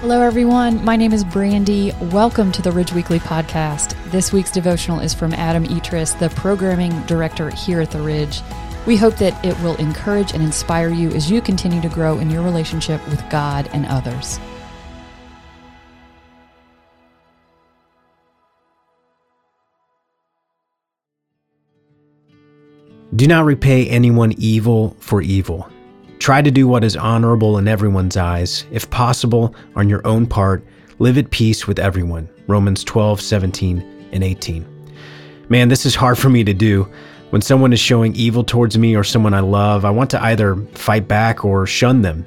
Hello, everyone. My name is Brandy. Welcome to the Ridge Weekly podcast. This week's devotional is from Adam Etris, the programming director here at the Ridge. We hope that it will encourage and inspire you as you continue to grow in your relationship with God and others. Do not repay anyone evil for evil. Try to do what is honorable in everyone's eyes. If possible, on your own part, live at peace with everyone. Romans 12, 17, and 18. Man, this is hard for me to do. When someone is showing evil towards me or someone I love, I want to either fight back or shun them.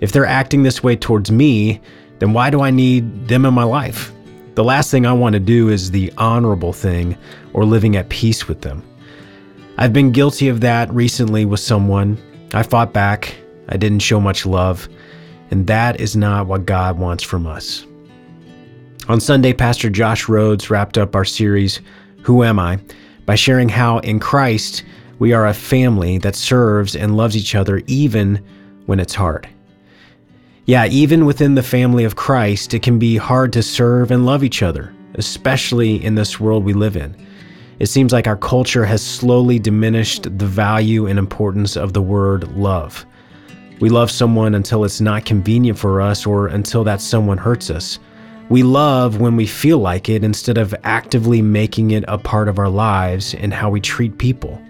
If they're acting this way towards me, then why do I need them in my life? The last thing I want to do is the honorable thing or living at peace with them. I've been guilty of that recently with someone. I fought back, I didn't show much love, and that is not what God wants from us. On Sunday, Pastor Josh Rhodes wrapped up our series, Who Am I? by sharing how in Christ we are a family that serves and loves each other even when it's hard. Yeah, even within the family of Christ, it can be hard to serve and love each other, especially in this world we live in. It seems like our culture has slowly diminished the value and importance of the word love. We love someone until it's not convenient for us or until that someone hurts us. We love when we feel like it instead of actively making it a part of our lives and how we treat people.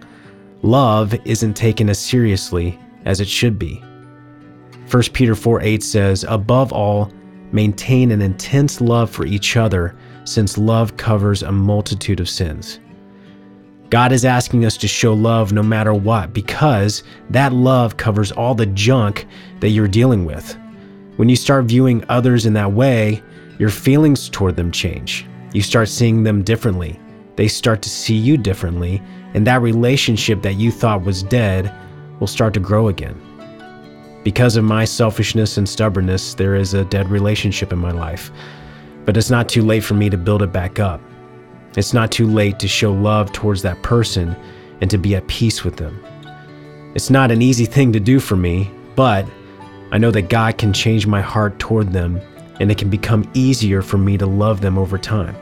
Love isn't taken as seriously as it should be. 1 Peter 4 8 says, Above all, maintain an intense love for each other, since love covers a multitude of sins. God is asking us to show love no matter what because that love covers all the junk that you're dealing with. When you start viewing others in that way, your feelings toward them change. You start seeing them differently. They start to see you differently, and that relationship that you thought was dead will start to grow again. Because of my selfishness and stubbornness, there is a dead relationship in my life. But it's not too late for me to build it back up. It's not too late to show love towards that person and to be at peace with them. It's not an easy thing to do for me, but I know that God can change my heart toward them and it can become easier for me to love them over time.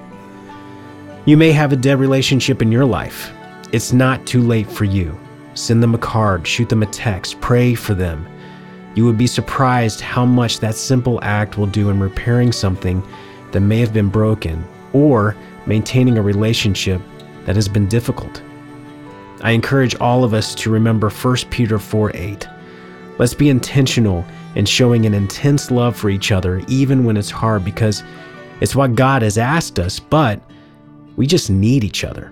You may have a dead relationship in your life. It's not too late for you. Send them a card, shoot them a text, pray for them. You would be surprised how much that simple act will do in repairing something that may have been broken or maintaining a relationship that has been difficult. I encourage all of us to remember 1 Peter 4 8. Let's be intentional in showing an intense love for each other, even when it's hard, because it's what God has asked us, but we just need each other.